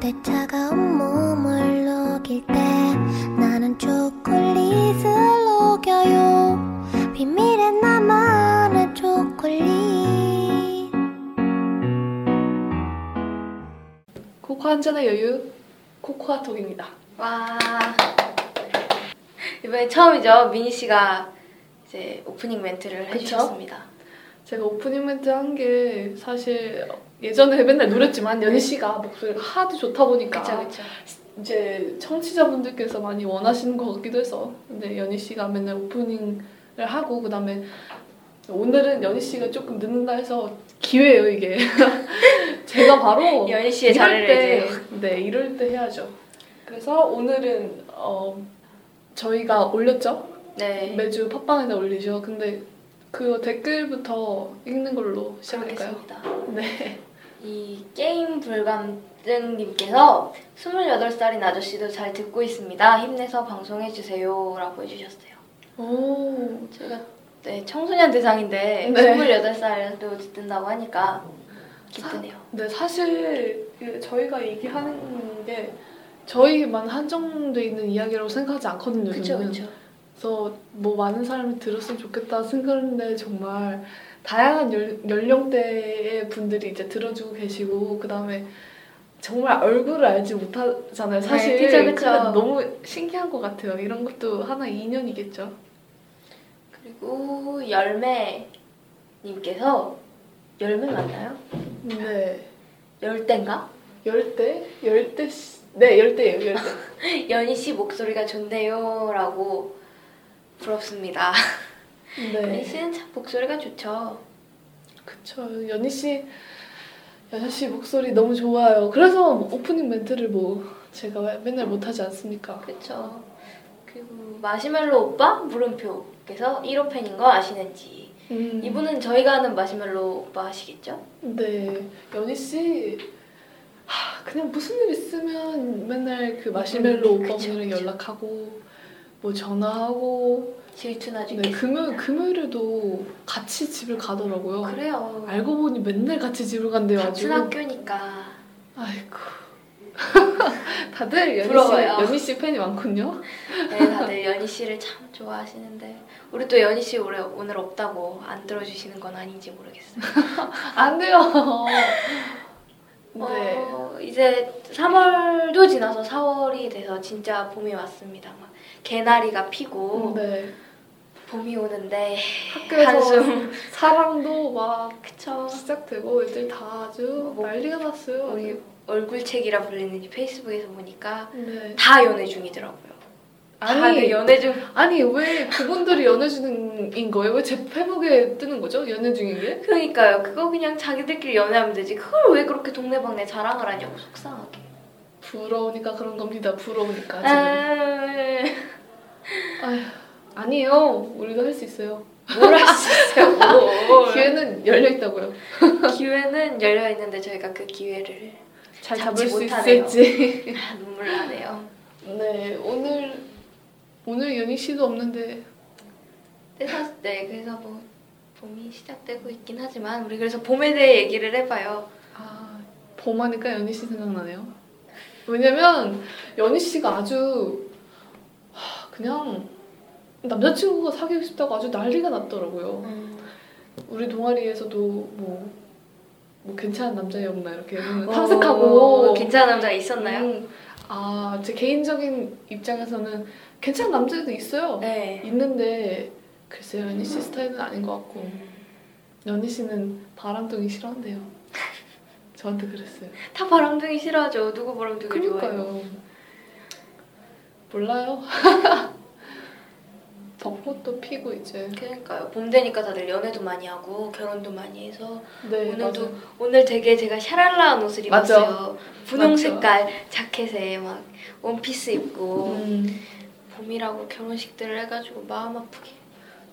그대 차가운 몸을 녹일 때 나는 초콜릿을 녹여요 비밀의 나만의 초콜릿 코코아 한 잔의 여유 코코아 톡입니다. 와 이번에 처음이죠 미니 씨가 이제 오프닝 멘트를 그쵸? 해주셨습니다. 제가 오프닝 멘트 한 게 사실 예전에 맨날 노렸지만 연희 씨가 목소리가 하도 좋다 보니까 그쵸 그쵸. 이제 청취자분들께서 많이 원하시는 것 같기도 해서 근데 연희 씨가 맨날 오프닝을 하고 그다음에 오늘은 연희 씨가 조금 늦는다 해서 기회예요 이게. 제가 바로 연희 씨의 이럴 자리를 때, 이제. 네 이럴 때 해야죠. 그래서 오늘은 어, 저희가 올렸죠? 네. 매주 팟빵에다 올리죠. 근데 그 댓글부터 읽는 걸로 시작할까요? 네 이 게임 불감증님께서 28살인 아저씨도 잘 듣고 있습니다. 힘내서 방송해주세요. 라고 해주셨어요. 오, 제가 네, 청소년 대상인데 네. 28살도 듣는다고 하니까 기쁘네요. 네, 사실 그 저희가 얘기하는 게 저희만 한정돼 있는 이야기라고 생각하지 않거든요. 저는. 그쵸. 그래서 뭐 많은 사람이 들었으면 좋겠다 생각했는데 정말 다양한 연, 연령대의 분들이 이제 들어주고 계시고 그 다음에 정말 얼굴을 알지 못하잖아요. 사실 네, 그쵸, 그쵸. 너무 신기한 것 같아요. 이런 것도 하나 인연이겠죠. 그리고 열매님께서 열매 맞나요? 네, 열대인가? 열대, 열대, 씨- 네 열대예요, 열대. 연희 씨 목소리가 좋네요라고 부럽습니다. 연희 네. 씨는 참 목소리가 좋죠. 그쵸. 연희 씨, 연희 씨 목소리 너무 좋아요. 그래서 뭐 오프닝 멘트를 뭐 제가 맨날 못하지 않습니까? 그쵸. 그리고 마시멜로 오빠 물음표께서 1호 팬인 거 아시는지. 음, 이분은 저희가 아는 마시멜로 오빠 아시겠죠? 네. 연희 씨, 하, 그냥 무슨 일 있으면 맨날 그 마시멜로 음, 오빠 그쵸, 분이랑 그쵸. 연락하고 뭐 전화하고 질투나 네, 죽겠 금요일, 금요일에도 같이 집을 가더라고요. 그래요. 알고 보니 맨날 같이 집을 간대요 아주. 같은 학교니까. 아이고. 다들 연희 씨, 부러워요. 연희 씨 팬이 많군요. 네, 다들 연희 씨를 참 좋아하시는데 우리 또 연희 씨 오늘, 오늘 없다고 안 들어주시는 건 아닌지 모르겠어요. 안 돼요. 네. 어, 이제 3월도 지나서 4월이 돼서 진짜 봄이 왔습니다. 막 개나리가 피고 네. 봄이 오는데 학교에서 한숨. 사랑도 막 그쵸. 시작되고 애들 다 아주 뭐, 난리가 났어요. 우리 얼굴책이라 불리는 이 페이스북에서 보니까 네. 다 연애 중이더라고요. 아니 연애 중 아니 왜 그분들이 연애 중인 거예요? 왜 제 페북에 뜨는 거죠? 연애 중인 게? 그러니까요. 그거 그냥 자기들끼리 연애하면 되지. 그걸 왜 그렇게 동네방네 자랑을 하냐고 속상하게. 부러우니까 그런 겁니다. 부러우니까 아. 지금. 에이, 아휴, 아니에요. 우리도 할 수 있어요. 뭘 할 수 있어요. 뭘. 기회는 열려 있다고요. 기회는 열려 있는데 저희가 그 기회를 잘 잡을 수 못하네요. 있을지. 아, 눈물 나네요. 네 오늘 오늘 연희 씨도 없는데 네, 사- 네, 그래서 뭐 봄이 시작되고 있긴 하지만 우리 그래서 봄에 대해 얘기를 해봐요. 아, 봄 하니까 연희 씨 생각나네요. 왜냐면 연희 씨가 아주 하, 그냥 남자친구가 사귀고 싶다고 아주 난리가 났더라고요. 우리 동아리에서도 뭐, 뭐 괜찮은 남자애 없나 이렇게 탐색하고 어, 괜찮은 남자 있었나요? 음, 아, 제 개인적인 입장에서는 괜찮은 남자애도 있어요. 네. 있는데 글쎄요, 연희 씨 스타일은 아닌 것 같고 연희 씨는 바람둥이 싫어한대요. 저한테 그랬어요. 다 바람둥이 싫어하죠. 누구 바람둥이 좋아해요? 몰라요. 벚꽃도 피고 이제. 그러니까요. 봄 되니까 다들 연애도 많이 하고 결혼도 많이 해서 네, 오늘도 맞아요. 오늘 되게 제가 샤랄라한 옷을. 입었어요. 분홍 맞죠. 색깔 자켓에 막 원피스 입고 음, 봄이라고 결혼식들을 해가지고 마음 아프게.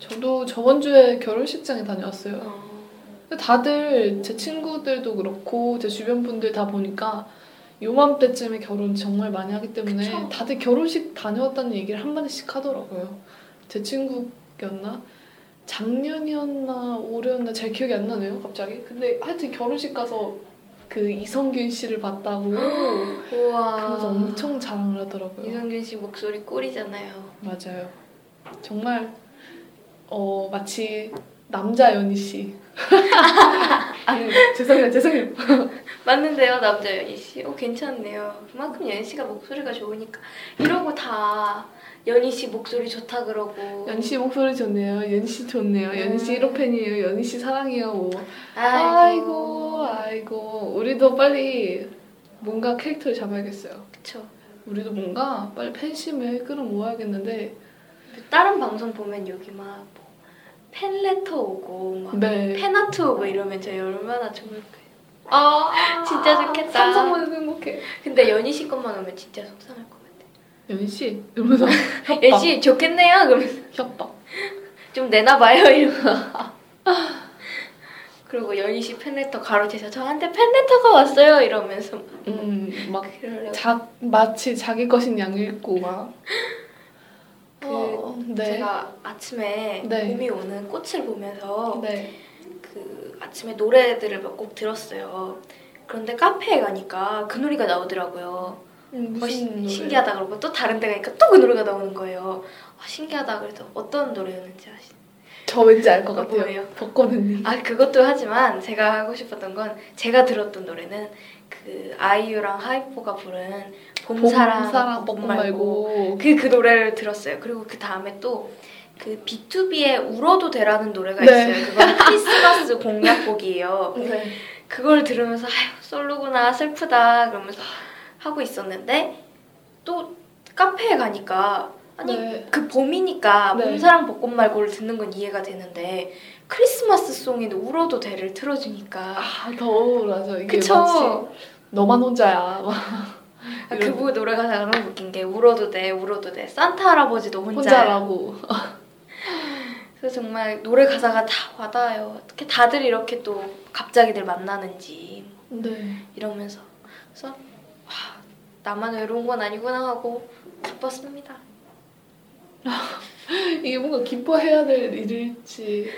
저도 저번 주에 결혼식장에 다녀왔어요. 어, 다들 제 친구들도 그렇고 제 주변 분들 다 보니까 요맘때쯤에 결혼 정말 많이 하기 때문에 그쵸. 다들 결혼식 다녀왔다는 얘기를 한마디씩 하더라고요. 제 친구였나? 작년이었나 올해였나 잘 기억이 안 나네요 갑자기. 근데 하여튼 결혼식 가서 그 이성균 씨를 봤다고 우와. 그래서 엄청 자랑을 하더라고요. 이성균 씨 목소리 꿀이잖아요. 맞아요. 정말 어 마치 남자 연희 씨. 아니 죄송해요 죄송해요. 맞는데요, 남자 연희 씨. 어, 괜찮네요. 그만큼 연희 씨가 목소리가 좋으니까. 이러고 다 연희 씨 목소리 좋다 그러고. 연희 씨 목소리 좋네요. 연희 씨 좋네요. 연희 씨 음. 1호 팬이에요. 연희 씨 사랑해요. 뭐. 아이고. 아이고 아이고 우리도 빨리 뭔가 캐릭터를 잡아야겠어요. 그쵸. 우리도 뭔가 빨리 팬심을 끌어모아야겠는데 다른 방송 보면 여기 막 뭐, 팬레터 오고 막 네. 팬아트 오고 이러면 저희 얼마나 좋을까요? 아 진짜 좋겠다. 상상만 해도 행복해. 근데 연희 씨 것만 오면 진짜 속상할 것 같아. 연희 씨 이러면서 협박. 연희 씨 좋겠네요. 그러면서 협박. 좀 내놔봐요 이러고. 그리고 연희 씨 팬레터 가로채서 저한테 팬레터가 왔어요 이러면서 음막 그러려고. 자, 마치 자기 것인 양 읽고 막. 그 어, 네. 제가 아침에 네. 봄이 오는 꽃을 보면서 네. 그 아침에 노래들을 몇 곡 들었어요. 그런데 카페에 가니까 그 노래가 나오더라고요. 음, 어, 시-? 신기하다 그러고 또 다른 데 가니까 또 그 노래가 나오는 거예요. 아, 신기하다 그래서 어떤 노래였는지 아시? 저 왠지 알것 어, 같아요. 뭐예요? 벚꽃 언니. 아 그것도 하지만 제가 하고 싶었던 건 제가 들었던 노래는 그 아이유랑 하이포가 부른 봄사랑 봄사랑 벚꽃 말고. 그그 노래를 들었어요. 그리고 그 다음에 또 그 B2B의 울어도 돼라는 노래가 네. 있어요. 그건 크리스마스 공약곡이에요. 네. 그걸 들으면서 아휴 솔로구나 슬프다 그러면서 하고 있었는데 또 카페에 가니까 아니 네. 그 봄이니까 네. 봄사랑 벚꽃 말고를 듣는 건 이해가 되는데 크리스마스 송인 울어도 돼를 틀어주니까 아, 더 우울하죠. 이게 그쵸? 마치 너만 혼자야. 막 아, 그부 노래 가사가 너무 웃긴 게 울어도 돼 울어도 돼 산타 할아버지도 혼자 혼자라고. 그래서 정말 노래 가사가 다 와닿아요 어떻게 다들 이렇게 또 갑자기들 만나는지 네. 이러면서 그래서 와 나만 외로운 건 아니구나 하고 기뻤습니다 이게 뭔가 기뻐해야 될 일일지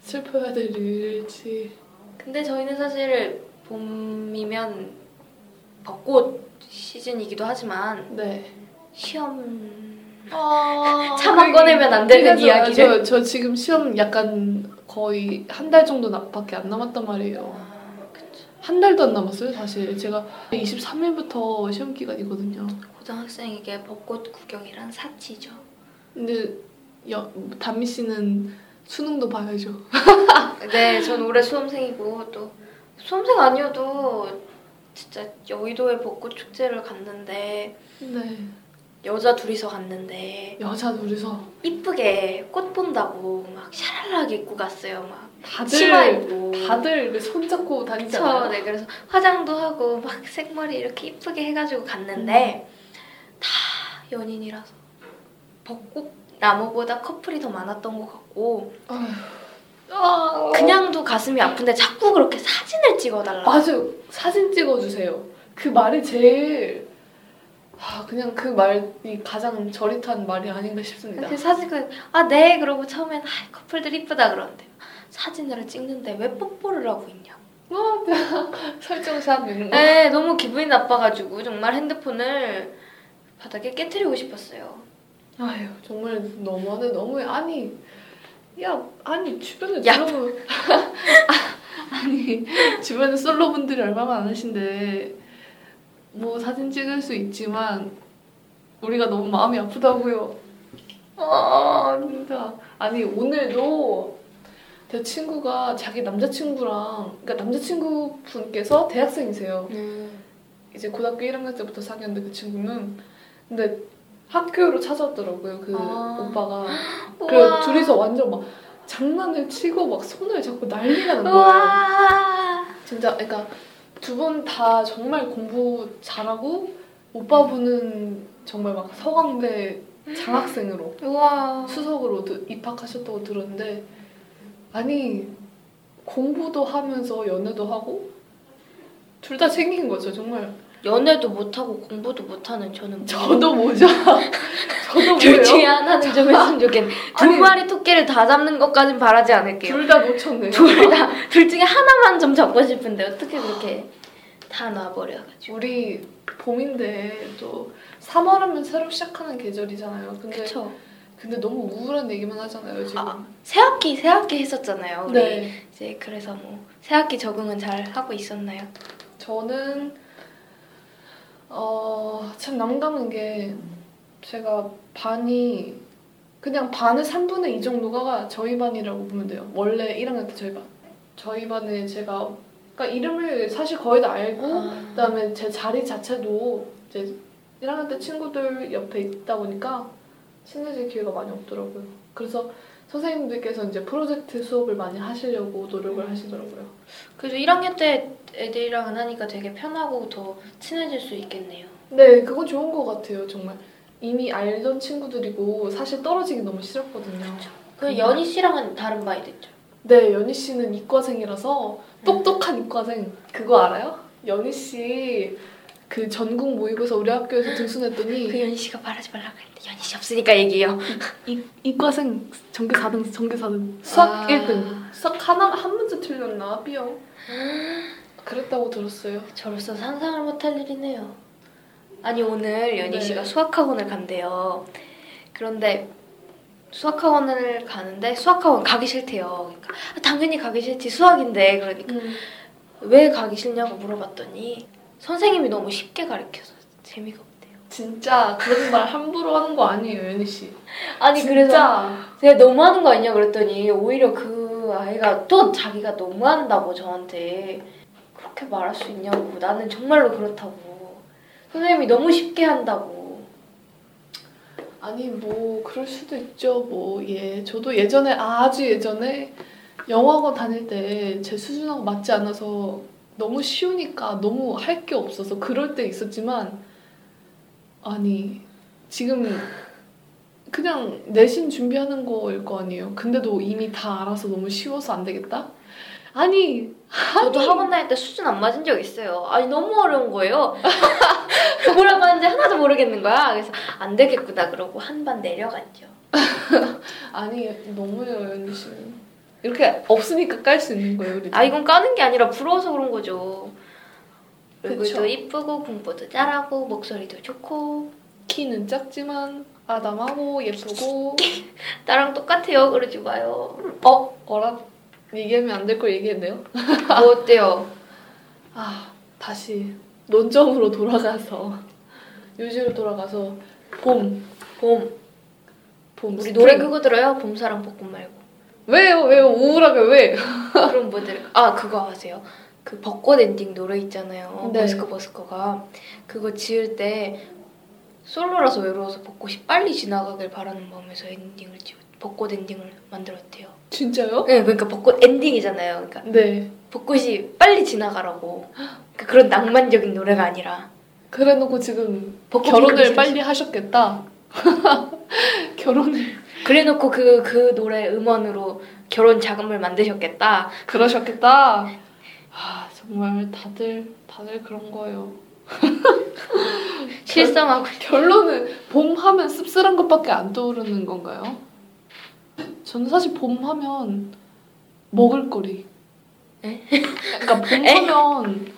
슬퍼해야 될 일일지. 근데 저희는 사실 봄이면 벚꽃 시즌이기도 하지만 네. 시험 아, 차마 꺼내면 안 되는 그래서 이야기를. 저, 저 지금 시험 약간 거의 한 달 정도 나- 밖에 안 남았단 말이에요. 한 달도 안 남았어요, 사실. 제가 23일부터 시험 기간이거든요. 고등학생에게 벚꽃 구경이란 사치죠 근데 여, 담미 씨는 수능도 봐야죠. 네, 전 올해 수험생이고 또 수험생 아니어도 진짜 여의도에 벚꽃 축제를 갔는데 네. 여자 둘이서 갔는데 여자 둘이서 이쁘게 꽃 본다고 막 샤랄라하게 입고 갔어요. 막 다들. 다들 이렇게 손잡고 그쵸, 다니잖아요. 네, 그래서 화장도 하고 막 생머리 이렇게 이쁘게 해가지고 갔는데 다 연인이라서 벚꽃 나무보다 커플이 더 많았던 것 같고 아휴. 아, 그냥도 가슴이 아픈데 자꾸 그렇게 사진을 찍어달라. 맞아요. 사진 찍어주세요. 그 말이 제일 아, 그냥 그 말이 가장 저릿한 말이 아닌가 싶습니다. 그 사진을 아네 그러고 처음엔 아, 커플들 이쁘다 그러는데 사진으로 찍는데 왜 뽀뽀를 하고 있냐. 아, 설정샷 이런 거. 네 너무 기분이 나빠가지고 정말 핸드폰을 바닥에 깨트리고 싶었어요. 아휴 정말 너무하네 너무해 아니 야 아니 주변에 야. 솔로 아니 주변에 솔로 분들이 얼마나 많으신데 뭐 사진 찍을 수 있지만 우리가 너무 마음이 아프다고요 아 진짜 아니 오늘도 제 친구가 자기 남자친구랑 그러니까 남자친구 분께서 대학생이세요 이제 고등학교 1학년 때부터 사귀었는데 그 친구는 근데 학교로 찾아왔더라고요 그 아. 오빠가. 그래 둘이서 완전 막 장난을 치고 막 손을 잡고 난리가 난 거예요 우와. 진짜 그러니까 두 분 다 정말 공부 잘하고 오빠분은 정말 막 서강대 장학생으로 우와. 수석으로 드- 입학하셨다고 들었는데 아니 공부도 하면서 연애도 하고 둘 다 챙긴 거죠 정말 연애도 못하고 공부도 못하는 저는 뭐 저도 뭐죠 저도 둘 중에 하나는 좀 했으면 좋겠네. 두 아니. 마리 토끼를 다 잡는 것까진 바라지 않을게요. 둘 다 놓쳤네요 둘다 둘 중에 하나만 좀 잡고 싶은데 어떻게 그렇게 다 놔버려가지고. 우리 봄인데 또 3월하면 새로 시작하는 계절이잖아요. 근데 그쵸. 근데 너무 우울한 얘기만 하잖아요 지금. 아, 새 학기 새 학기 했었잖아요. 우리 네. 이제 그래서 뭐 새 학기 적응은 잘 하고 있었나요? 저는 어참 남감한 게 제가 반이 그냥 반의 3분의 2 정도가 저희 반이라고 보면 돼요. 원래 1학년 때 저희 반. 저희 반에 제가 그러니까 이름을 사실 거의 다 알고 아, 그다음에 제 자리 자체도 이제 1학년 때 친구들 옆에 있다 보니까 친해질 기회가 많이 없더라고요. 그래서 선생님들께서 이제 프로젝트 수업을 많이 하시려고 노력을 하시더라고요. 그래도 1학년 때 애들이랑은 하니까 되게 편하고 더 친해질 수 있겠네요. 네, 그건 좋은 것 같아요, 정말. 이미 알던 친구들이고 사실 떨어지기 너무 싫었거든요. 그 연희 씨랑은 다른 반이 됐죠. 네, 연희 씨는 이과생이라서 똑똑한 이과생. 그거 알아요? 연희 씨 그 전국 모의고사 우리 학교에서 등순했더니 그 연희 씨가 말하지 말라고 했는데 연희 씨 없으니까 얘기해요. 이, 이과생 전교 4등, 전교 4등. 수학 아. 1등. 수학 하나, 한 문제 틀렸나? B형. 그랬다고 들었어요. 저로서 상상을 못할 일이네요. 아니 오늘 연희 네. 씨가 수학학원을 간대요. 그런데 수학학원을 가는데 수학학원 가기 싫대요. 그러니까 아, 당연히 가기 싫지 수학인데 그러니까 왜 가기 싫냐고 물어봤더니 선생님이 너무 쉽게 가르쳐서 재미가 없대요. 진짜 그런 말 함부로 하는 거 아니에요, 연희 씨. 아니 그래서 진짜. 제가 너무 하는 거 아니냐 그랬더니 오히려 그 아이가 또 자기가 너무 한다고 저한테 그렇게 말할 수 있냐고 나는 정말로 그렇다고 선생님이 너무 쉽게 한다고 아니 뭐 그럴 수도 있죠. 뭐 예, 저도 예전에 아주 예전에 영어학원 다닐 때 제 수준하고 맞지 않아서 너무 쉬우니까 너무 할 게 없어서 그럴 때 있었지만 아니 지금 그냥 내신 준비하는 거일 거 아니에요. 근데도 이미 다 알아서 너무 쉬워서 안 되겠다? 아니 저도 학원 다닐 때 수준 안 맞은 적 있어요. 아니 너무 어려운 거예요. 뭐라고 하는지 하나도 모르겠는 거야. 그래서 안 되겠구나 그러고 한 반 내려갔죠. 아니 연희 씨는 이렇게 없으니까 깔 수 있는 거예요 우리. 아 이건 까는 게 아니라 부러워서 그런 거죠. 얼굴도 이쁘고 공부도 잘하고 목소리도 좋고 키는 작지만 아담하고 예쁘고 나랑 똑같아요 그러지 마요 어 어라 얘기하면 안 될 걸 얘기했네요. 뭐 어때요? 아 다시 논점으로 돌아가서 유지로 돌아가서 봄 봄 봄. 우리 스프링. 노래 그거 들어요? 봄 사랑 벚꽃 말고 왜요 왜요 우울하게 왜? 그럼 뭐 들을까? 아 그거 아세요? 그 벚꽃 엔딩 노래 있잖아요 네. 버스커 버스커가 그거 지을 때 솔로라서 외로워서 벚꽃이 빨리 지나가길 바라는 마음에서 엔딩을 지었 벚꽃 엔딩을 만들었대요 진짜요? 네 그러니까 벚꽃 엔딩이잖아요 그러니까 네. 벚꽃이 빨리 지나가라고 그러니까 그런 낭만적인 노래가 아니라 그래놓고 지금 벚꽃 결혼을 빨리 하셨겠다. 결혼을 그래놓고 그, 그 노래 음원으로 결혼 자금을 만드셨겠다. 그러셨겠다. 아 정말 다들 다들 그런 거예요. 실성하고. 결론은 봄 하면 씁쓸한 것밖에 안 떠오르는 건가요? 저는 사실 봄 하면 먹을거리. 에? 그러니까 봄 에? 하면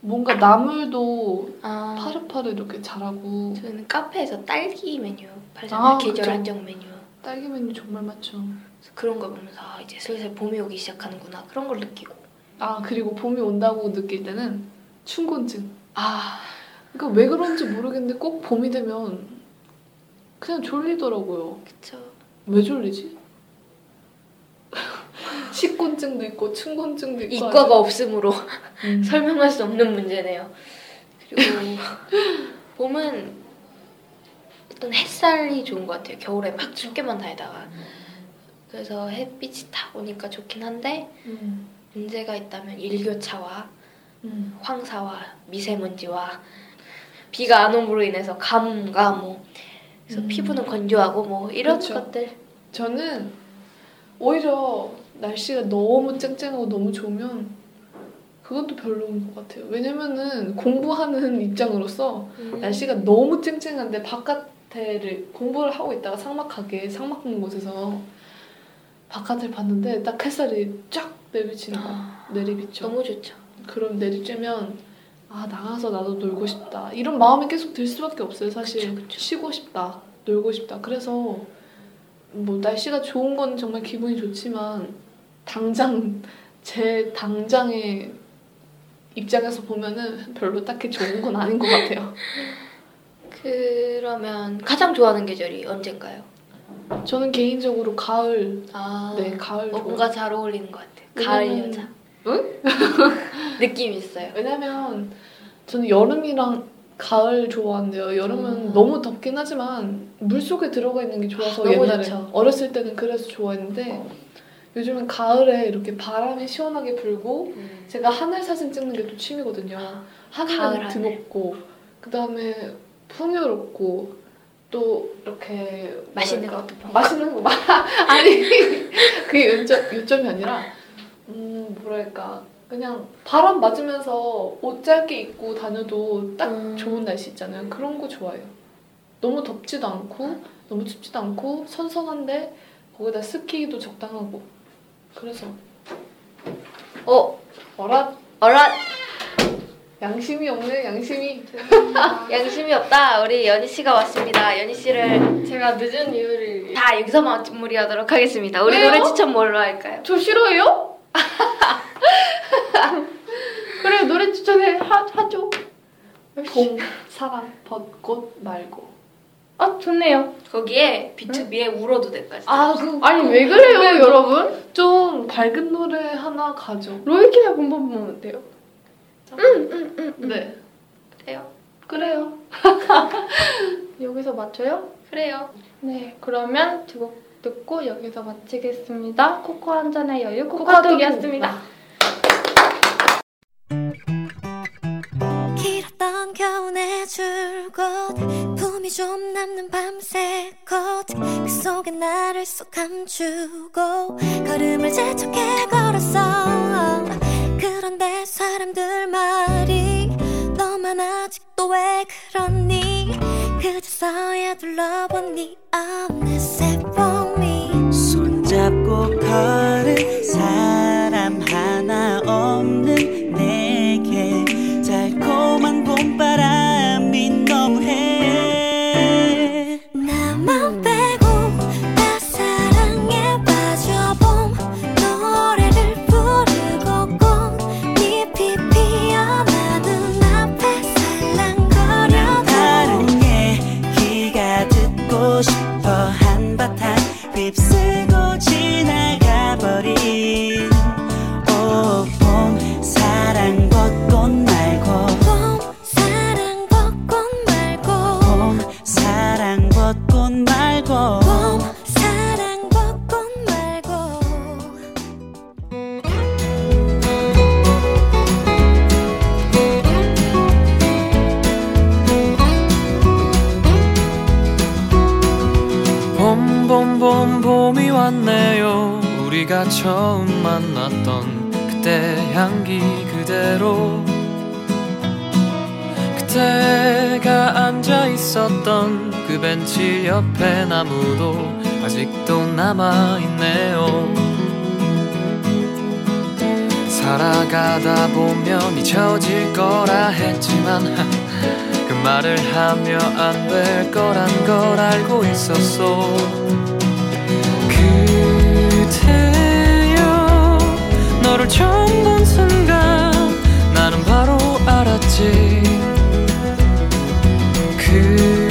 뭔가 나물도 아, 파릇파릇 이렇게 자라고 저는 카페에서 딸기 메뉴 팔잖아요. 아, 계절 그쵸. 한정 메뉴. 딸기 메뉴 정말 많죠. 그래서 그런 걸 보면서 아, 이제 슬슬 봄이 오기 시작하는구나. 그런 걸 느끼고. 아 그리고 봄이 온다고 느낄 때는 춘곤증. 아, 그러니까 왜 그런지 모르겠는데 꼭 봄이 되면 그냥 졸리더라고요. 그쵸. 왜 졸리지? 식곤증도 있고 춘곤증도 있고 이과가 없으므로 음. 설명할 수 없는 문제네요. 그리고 봄은 어떤 햇살이 좋은 것 같아요. 겨울에 막 춥게만 다니다가. 그래서 햇빛이 다 오니까 좋긴 한데 음. 문제가 있다면 일교차와 음. 황사와 미세먼지와 비가 안 옴으로 인해서 감과 뭐 그래서 음. 피부는 건조하고 뭐 이런 그쵸. 것들 저는 오히려 날씨가 너무 쨍쨍하고 너무 좋으면 또 별로인 것 같아요. 왜냐면은 공부하는 입장으로서 음. 날씨가 너무 쨍쨍한데 바깥 에를 공부를 하고 있다가 삭막하게 삭막 있는 곳에서 바깥을 봤는데 딱 햇살이 쫙 내비치는 거 아, 내리비쳐. 너무 좋죠. 그럼 내리쬐면 아 나가서 나도 놀고 싶다 이런 마음이 계속 들 수밖에 없어요 사실 그쵸, 그쵸. 쉬고 싶다 놀고 싶다 그래서 뭐 날씨가 좋은 건 정말 기분이 좋지만 당장 제 당장의 입장에서 보면은 별로 딱히 좋은 건 아닌 것 같아요 그러면 가장 좋아하는 계절이 언젠가요? 저는 개인적으로 가을 아, 네 가을 어, 뭔가 잘 어울리는 것 같아요. 가을 여자. 응? 느낌 있어요. 왜냐면 저는 여름이랑 가을 좋아하는데요. 여름은 음. 너무 덥긴 하지만 물 속에 들어가 있는 게 좋아서 너무 옛날에 좋죠. 어렸을 때는 그래서 좋아했는데 요즘은 가을에 이렇게 바람이 시원하게 불고 음. 제가 하늘 사진 찍는 게 또 취미거든요. 하늘은 하늘. 드높고 그 다음에 풍요롭고 또 이렇게 맛있는 먹고. 맛있는 거 마- 아니 그게 요점 요점이 아니라 음 뭐랄까 그냥 바람 맞으면서 옷 짧게 입고 다녀도 딱 음. 좋은 날씨 있잖아요. 그런 거 좋아해요. 너무 덥지도 않고 너무 춥지도 않고 선선한데 거기다 스키도 적당하고 그래서 어, 어라 어라 양심이 없네 양심이 양심이 없다. 우리 연희 씨가 왔습니다. 연희 씨를 제가 늦은 이유를 다 여기서 마무리하도록 하겠습니다. 우리 왜요? 노래 추천 뭘로 할까요? 저 싫어해요? 그래 노래 추천해 하, 하죠 봄 사랑 벚꽃 말고 아 좋네요 거기에 B2B의 울어도 돼까지. 아그 아니 왜 그래요 네, 여러분 좀 밝은 노래 하나 가죠. 로이키나 본법 보면 어때요? 응응응 네 그래요. 그래요. 여기서 맞춰요? 그래요. 네 그러면 두 곡 듣고 여기서 마치겠습니다 코코 한 잔의 여유 코코톡이었습니다. 길었던 겨울의 줄곧 품이 좀 남는 밤새 꽃그 속에 나를 쏙 감추고 걸음을 재촉해 걸었어 그런데 사람들 말이 너만 아직도 왜 그러니? 그저서야 둘러본 네 어느새 봄이 손잡고 걸은 사람 처음 만났던 그때 향기 그대로. 그때가 앉아 있었던 그 벤치 옆에 나무도 아직도 남아 있네요. 살아가다 보면 잊혀질 거라 했지만 그 말을 하며 안 될 거란 걸 알고 있었어 그대여 너를 처음 본 순간 나는 바로 알았지. 그